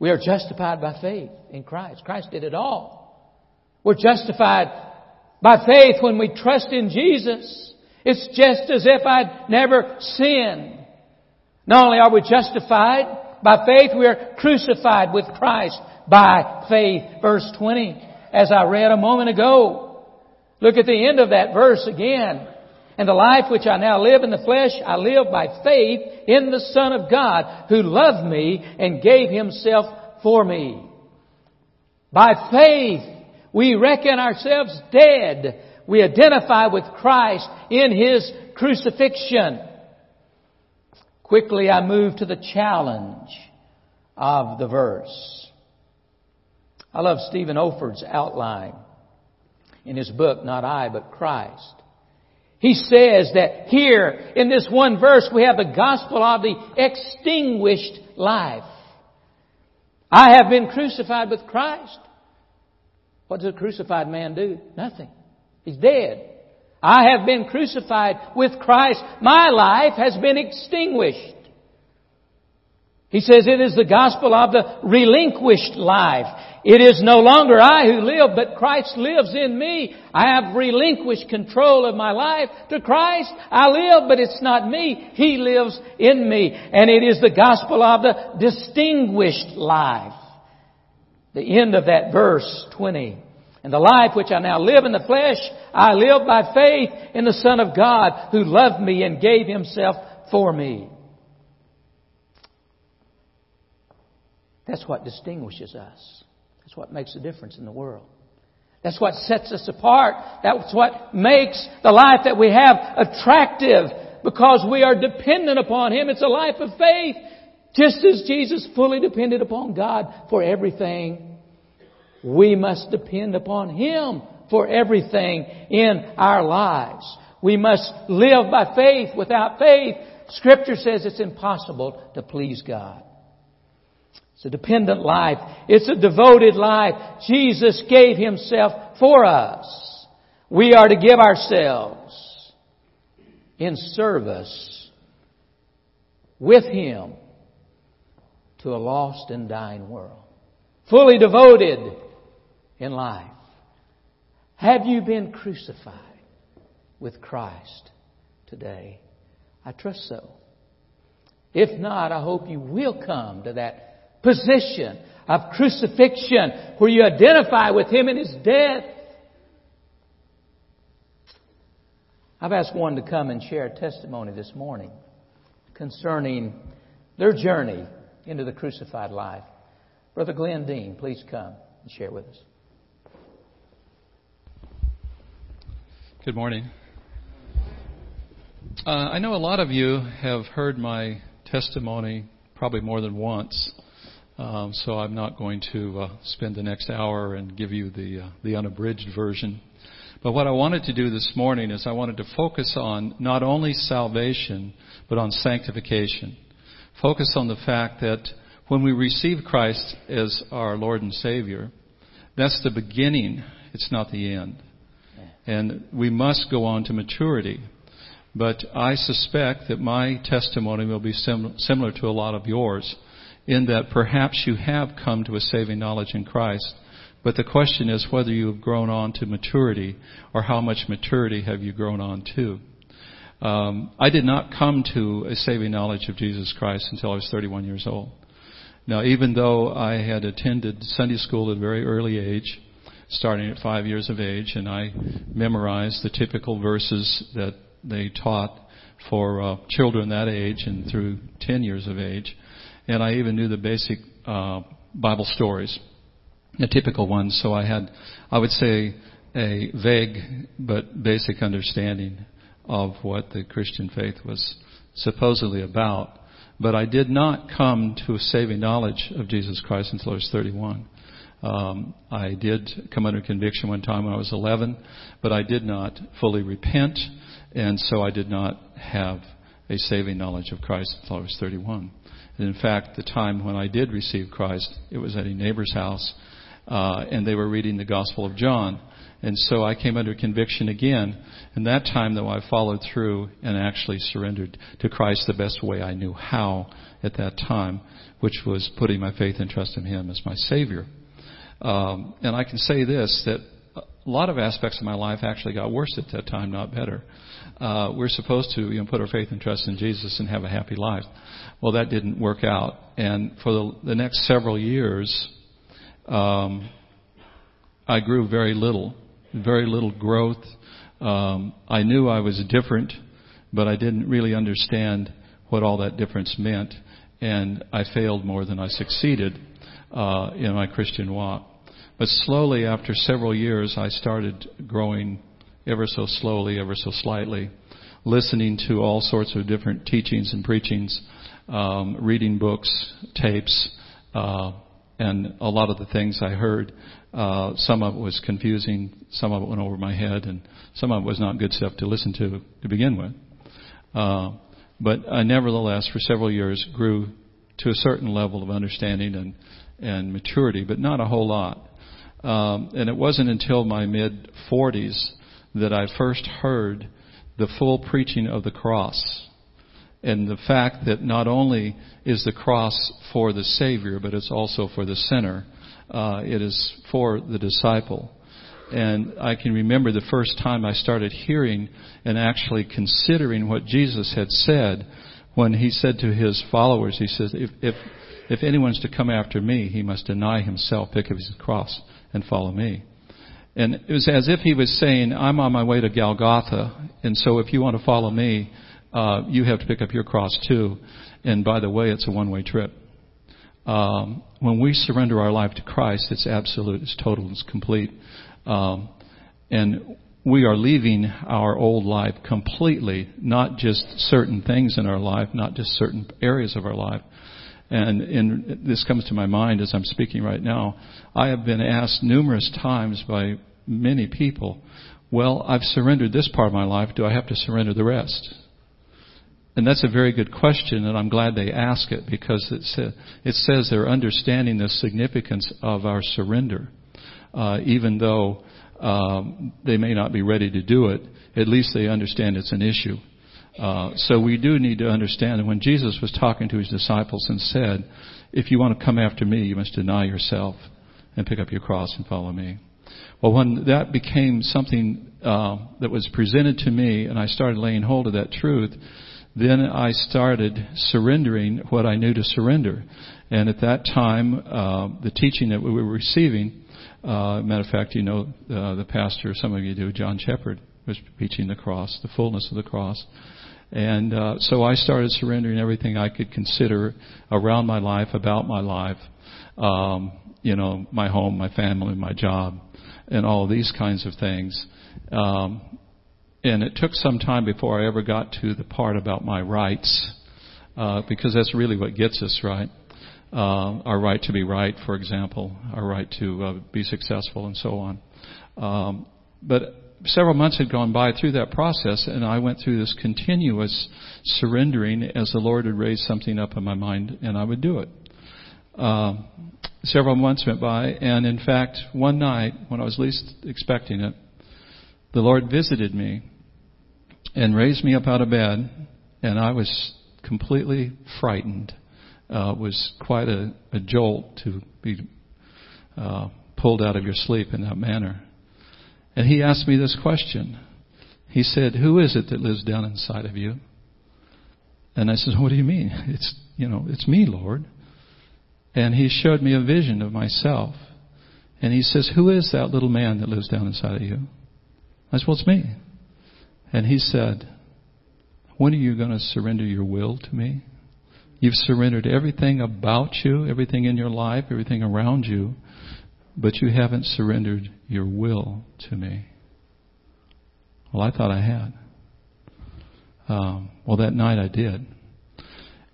We are justified by faith in Christ. Christ did it all. We're justified by faith when we trust in Jesus. It's just as if I'd never sinned. Not only are we justified by faith, we are crucified with Christ by faith. Verse 20, as I read a moment ago. Look at the end of that verse again. And the life which I now live in the flesh, I live by faith in the Son of God who loved me and gave himself for me. By faith, we reckon ourselves dead. We identify with Christ in His crucifixion. Quickly I move to the challenge of the verse. I love Stephen Olford's outline in his book, Not I, but Christ. He says that here in this one verse we have the gospel of the extinguished life. I have been crucified with Christ. What does a crucified man do? Nothing. He's dead. I have been crucified with Christ. My life has been extinguished. He says it is the gospel of the relinquished life. It is no longer I who live, but Christ lives in me. I have relinquished control of my life to Christ. I live, but it's not me. He lives in me. And it is the gospel of the distinguished life. The end of that verse 20. And the life which I now live in the flesh, I live by faith in the Son of God who loved me and gave himself for me. That's what distinguishes us. That's what makes a difference in the world. That's what sets us apart. That's what makes the life that we have attractive because we are dependent upon Him. It's a life of faith. Just as Jesus fully depended upon God for everything, we must depend upon Him for everything in our lives. We must live by faith. Without faith, Scripture says it's impossible to please God. It's a dependent life. It's a devoted life. Jesus gave Himself for us. We are to give ourselves in service with Him to a lost and dying world. Fully devoted in life. Have you been crucified with Christ today? I trust so. If not, I hope you will come to that position of crucifixion where you identify with Him in His death. I've asked one to come and share a testimony this morning concerning their journey into the crucified life. Brother Glenn Dean, please come and share with us. Good morning. Uh, I know a lot of you have heard my testimony probably more than once. Um, so I'm not going to uh, spend the next hour and give you the uh, the unabridged version. But what I wanted to do this morning is I wanted to focus on not only salvation but on sanctification. Focus on the fact that when we receive Christ as our Lord and Savior, that's the beginning. It's not the end. And we must go on to maturity. But I suspect that my testimony will be sim- similar to a lot of yours in that perhaps you have come to a saving knowledge in Christ. But the question is whether you have grown on to maturity or how much maturity have you grown on to. Um, I did not come to a saving knowledge of Jesus Christ until I was 31 years old. Now, even though I had attended Sunday school at a very early age, starting at five years of age, and I memorized the typical verses that they taught for uh, children that age and through 10 years of age, and I even knew the basic uh, Bible stories, the typical ones. So I had, I would say, a vague but basic understanding of what the Christian faith was supposedly about. But I did not come to a saving knowledge of Jesus Christ until I was 31. Um, I did come under conviction one time when I was 11, but I did not fully repent, and so I did not have a saving knowledge of Christ until I was 31. In fact, the time when I did receive Christ, it was at a neighbor's house. uh, and they were reading the Gospel of John. And so I came under conviction again. And that time, though, I followed through and actually surrendered to Christ the best way I knew how at that time, which was putting my faith and trust in Him as my Savior. Um, and I can say this that a lot of aspects of my life actually got worse at that time, not better. Uh, we're supposed to you know, put our faith and trust in Jesus and have a happy life. Well, that didn't work out. And for the, the next several years, um, I grew very little very little growth. Um, I knew I was different, but I didn't really understand what all that difference meant, and I failed more than I succeeded uh, in my Christian walk. But slowly, after several years, I started growing ever so slowly, ever so slightly, listening to all sorts of different teachings and preachings, um, reading books, tapes, uh, and a lot of the things I heard uh, some of it was confusing, some of it went over my head, and some of it was not good stuff to listen to to begin with. Uh, but I nevertheless, for several years, grew to a certain level of understanding and and maturity, but not a whole lot. Um, and it wasn't until my mid 40s that I first heard the full preaching of the cross and the fact that not only is the cross for the Savior, but it's also for the sinner uh, it is for the disciple. And I can remember the first time I started hearing and actually considering what Jesus had said when he said to his followers, he says, if, if, if anyone's to come after me, he must deny himself, pick up his cross, and follow me. And it was as if he was saying, I'm on my way to Golgotha, and so if you want to follow me, uh, you have to pick up your cross too. And by the way, it's a one-way trip um, when we surrender our life to Christ, it's absolute, it's total, it's complete. Um, and we are leaving our old life completely, not just certain things in our life, not just certain areas of our life. And this comes to my mind as I'm speaking right now. I have been asked numerous times by many people, well, I've surrendered this part of my life. Do I have to surrender the rest? And that's a very good question, and I'm glad they ask it because it, sa- it says they're understanding the significance of our surrender. Uh, even though um, they may not be ready to do it, at least they understand it's an issue. Uh, so we do need to understand that when Jesus was talking to his disciples and said, If you want to come after me, you must deny yourself and pick up your cross and follow me. Well, when that became something uh, that was presented to me and I started laying hold of that truth, then I started surrendering what I knew to surrender. And at that time, uh, the teaching that we were receiving, uh, matter of fact, you know, uh, the pastor, some of you do, John Shepard, was preaching the cross, the fullness of the cross. And uh, so I started surrendering everything I could consider around my life, about my life, um, you know, my home, my family, my job, and all these kinds of things. Um, and it took some time before I ever got to the part about my rights, uh, because that's really what gets us right. Uh, our right to be right, for example, our right to uh, be successful, and so on. Um, but several months had gone by through that process, and I went through this continuous surrendering as the Lord had raised something up in my mind, and I would do it. Um, several months went by, and in fact, one night when I was least expecting it, the Lord visited me and raised me up out of bed, and I was completely frightened. Uh, it was quite a, a jolt to be uh, pulled out of your sleep in that manner. And he asked me this question. He said, "Who is it that lives down inside of you?" And I said, "What do you mean? It's you know, it's me, Lord." And he showed me a vision of myself. And he says, "Who is that little man that lives down inside of you?" I said, Well, it's me. And he said, When are you going to surrender your will to me? You've surrendered everything about you, everything in your life, everything around you, but you haven't surrendered your will to me. Well, I thought I had. Um, well, that night I did.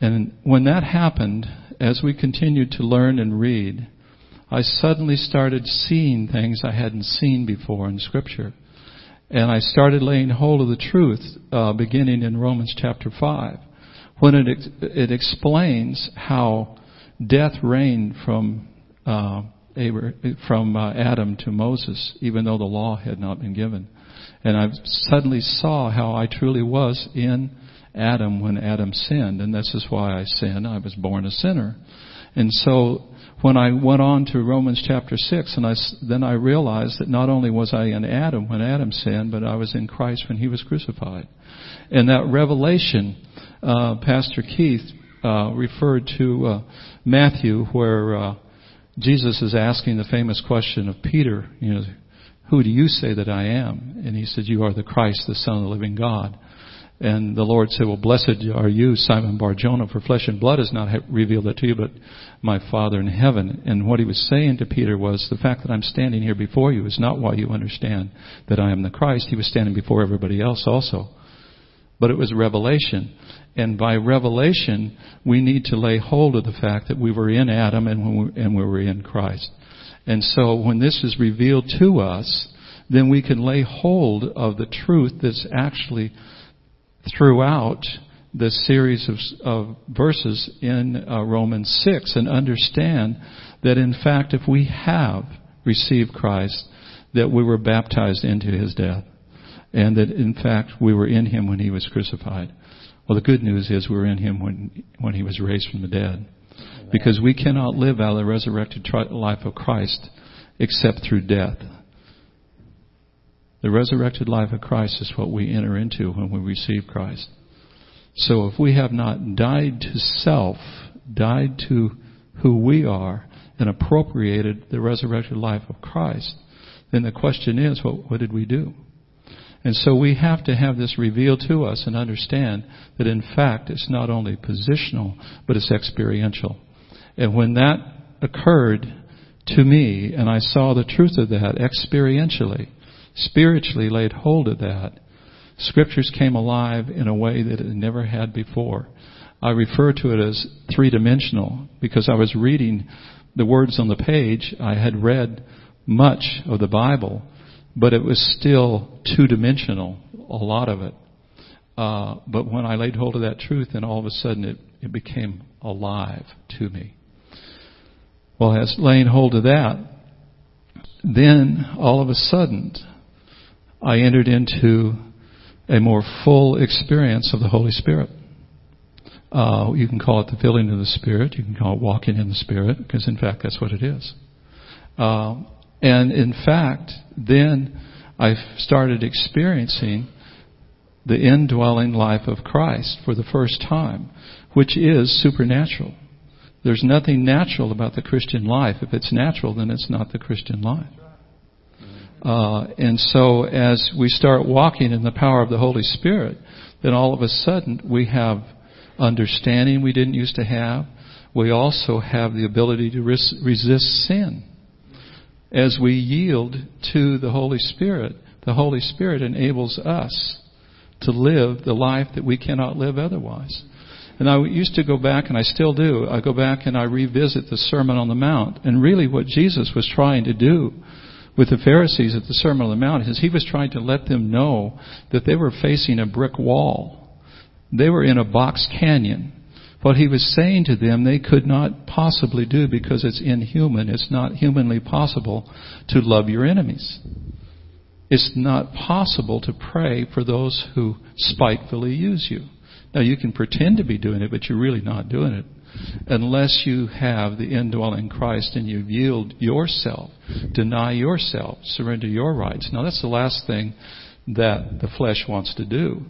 And when that happened, as we continued to learn and read, I suddenly started seeing things I hadn't seen before in Scripture. And I started laying hold of the truth uh, beginning in Romans chapter 5 when it, it explains how death reigned from uh, from uh, Adam to Moses, even though the law had not been given. And I suddenly saw how I truly was in Adam when Adam sinned, and this is why I sin. I was born a sinner. And so when I went on to Romans chapter 6, and I, then I realized that not only was I in Adam when Adam sinned, but I was in Christ when he was crucified. And that revelation, uh, Pastor Keith uh, referred to uh, Matthew, where uh, Jesus is asking the famous question of Peter, you know, who do you say that I am? And he said, you are the Christ, the Son of the living God. And the Lord said, well, blessed are you, Simon Barjona, for flesh and blood has not revealed it to you, but my Father in heaven. And what he was saying to Peter was, the fact that I'm standing here before you is not why you understand that I am the Christ. He was standing before everybody else also. But it was revelation. And by revelation, we need to lay hold of the fact that we were in Adam and we, and we were in Christ. And so when this is revealed to us, then we can lay hold of the truth that's actually throughout the series of, of verses in uh, Romans 6 and understand that in fact if we have received Christ, that we were baptized into his death. And that in fact we were in him when he was crucified. Well, the good news is we were in him when, when he was raised from the dead. Because we cannot live out of the resurrected life of Christ except through death. The resurrected life of Christ is what we enter into when we receive Christ. So if we have not died to self, died to who we are, and appropriated the resurrected life of Christ, then the question is, what, what did we do? And so we have to have this revealed to us and understand that in fact it's not only positional, but it's experiential. And when that occurred to me and I saw the truth of that experientially, spiritually laid hold of that, scriptures came alive in a way that it never had before. I refer to it as three dimensional because I was reading the words on the page. I had read much of the Bible but it was still two dimensional, a lot of it. Uh, but when I laid hold of that truth, then all of a sudden it, it became alive to me. Well, as laying hold of that, then all of a sudden I entered into a more full experience of the Holy Spirit. Uh, you can call it the filling of the Spirit. You can call it walking in the Spirit, because in fact that's what it is. Uh, and in fact, then I started experiencing the indwelling life of Christ for the first time, which is supernatural. There's nothing natural about the Christian life. If it's natural, then it's not the Christian life. Uh, and so as we start walking in the power of the Holy Spirit, then all of a sudden we have understanding we didn't used to have. We also have the ability to res- resist sin as we yield to the Holy Spirit, the Holy Spirit enables us to live the life that we cannot live otherwise. And I used to go back, and I still do, I go back and I revisit the Sermon on the Mount. And really what Jesus was trying to do with the Pharisees at the Sermon on the Mount is he was trying to let them know that they were facing a brick wall. They were in a box canyon what he was saying to them they could not possibly do because it's inhuman. It's not humanly possible to love your enemies. It's not possible to pray for those who spitefully use you. Now you can pretend to be doing it, but you're really not doing it unless you have the indwelling Christ and you yield yourself, deny yourself, surrender your rights. Now that's the last thing that the flesh wants to do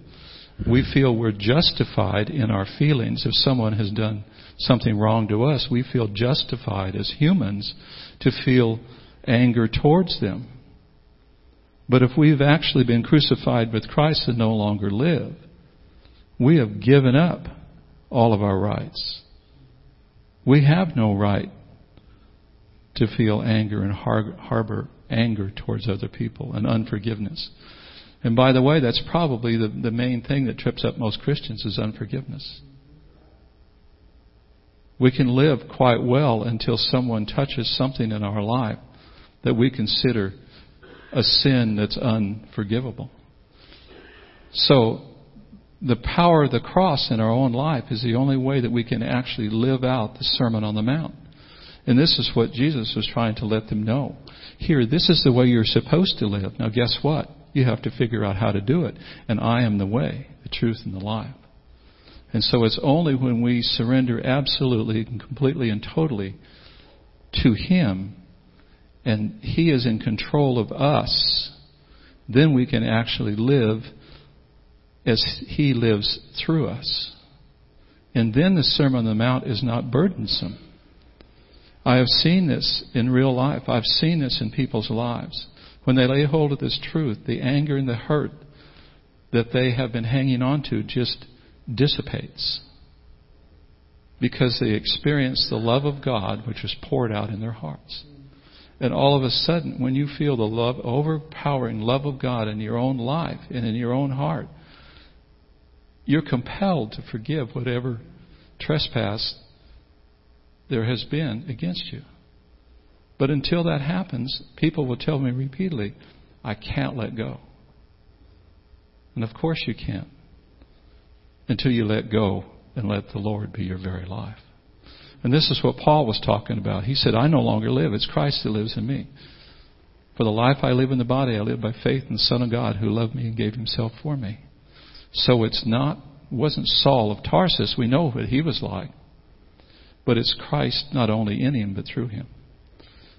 we feel we're justified in our feelings. If someone has done something wrong to us, we feel justified as humans to feel anger towards them. But if we've actually been crucified with Christ and no longer live, we have given up all of our rights. We have no right to feel anger and harbor anger towards other people and unforgiveness. And by the way, that's probably the, the main thing that trips up most Christians is unforgiveness. We can live quite well until someone touches something in our life that we consider a sin that's unforgivable. So, the power of the cross in our own life is the only way that we can actually live out the Sermon on the Mount. And this is what Jesus was trying to let them know. Here, this is the way you're supposed to live. Now guess what? You have to figure out how to do it. And I am the way, the truth, and the life. And so it's only when we surrender absolutely and completely and totally to Him and He is in control of us, then we can actually live as He lives through us. And then the Sermon on the Mount is not burdensome. I have seen this in real life. I've seen this in people's lives. When they lay hold of this truth, the anger and the hurt that they have been hanging on to just dissipates. Because they experience the love of God which is poured out in their hearts. And all of a sudden, when you feel the love, overpowering love of God in your own life and in your own heart, you're compelled to forgive whatever trespass there has been against you. But until that happens, people will tell me repeatedly, I can't let go. And of course you can't. Until you let go and let the Lord be your very life. And this is what Paul was talking about. He said, I no longer live. It's Christ who lives in me. For the life I live in the body, I live by faith in the Son of God who loved me and gave himself for me. So it's not, wasn't Saul of Tarsus. We know what he was like. But it's Christ not only in him, but through him.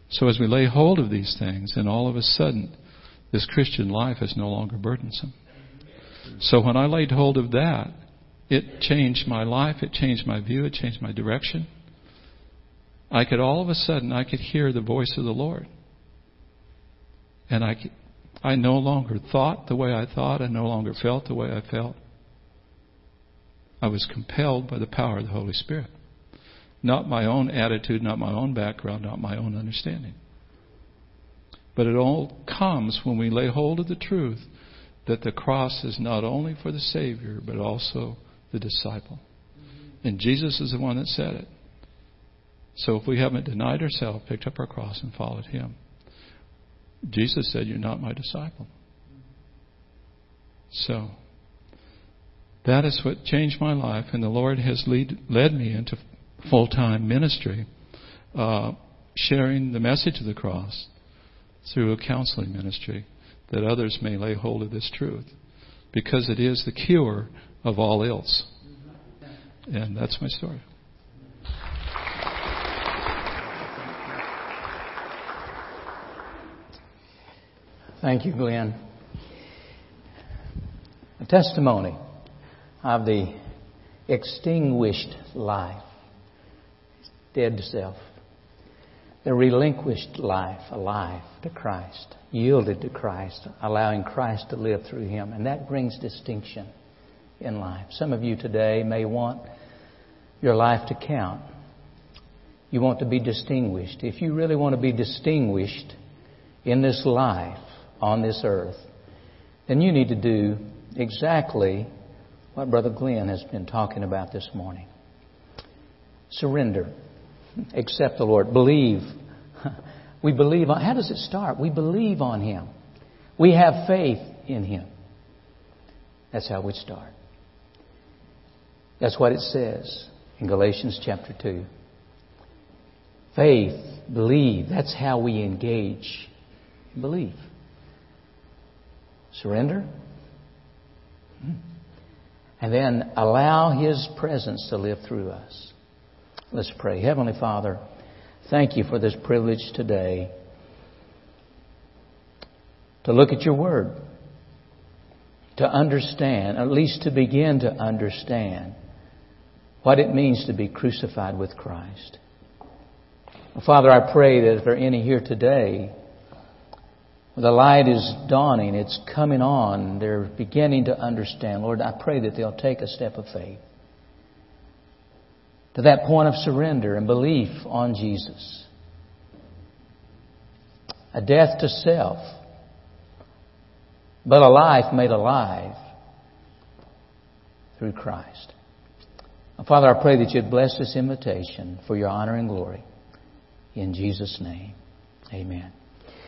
So as we lay hold of these things, then all of a sudden, this Christian life is no longer burdensome. So when I laid hold of that, it changed my life, it changed my view, it changed my direction. I could all of a sudden, I could hear the voice of the Lord. And I, I no longer thought the way I thought, I no longer felt the way I felt. I was compelled by the power of the Holy Spirit. Not my own attitude, not my own background, not my own understanding. But it all comes when we lay hold of the truth that the cross is not only for the Savior, but also the disciple. And Jesus is the one that said it. So if we haven't denied ourselves, picked up our cross, and followed Him, Jesus said, You're not my disciple. So, that is what changed my life, and the Lord has lead, led me into full time ministry, uh, sharing the message of the cross through a counseling ministry that others may lay hold of this truth because it is the cure of all ills. And that's my story. Thank you, Glenn. A testimony of the extinguished life dead to self. The relinquished life, alive to Christ, yielded to Christ, allowing Christ to live through him. And that brings distinction in life. Some of you today may want your life to count. You want to be distinguished. If you really want to be distinguished in this life on this earth, then you need to do exactly what Brother Glenn has been talking about this morning. Surrender accept the Lord. Believe. We believe on, how does it start? We believe on Him. We have faith in Him. That's how we start. That's what it says in Galatians chapter 2. Faith, believe, that's how we engage. Believe. Surrender. Hmm. And then allow His presence to live through us. Let's pray. Heavenly Father, thank you for this privilege today to look at your Word, to understand, at least to begin to understand what it means to be crucified with Christ. Father, I pray that if there are any here today, the light is dawning, it's coming on, they're beginning to understand. Lord, I pray that they'll take a step of faith to that point of surrender and belief on Jesus. A death to self, but a life made alive through Christ. Father, I pray that you'd bless this invitation for your honor and glory. In Jesus' name, amen.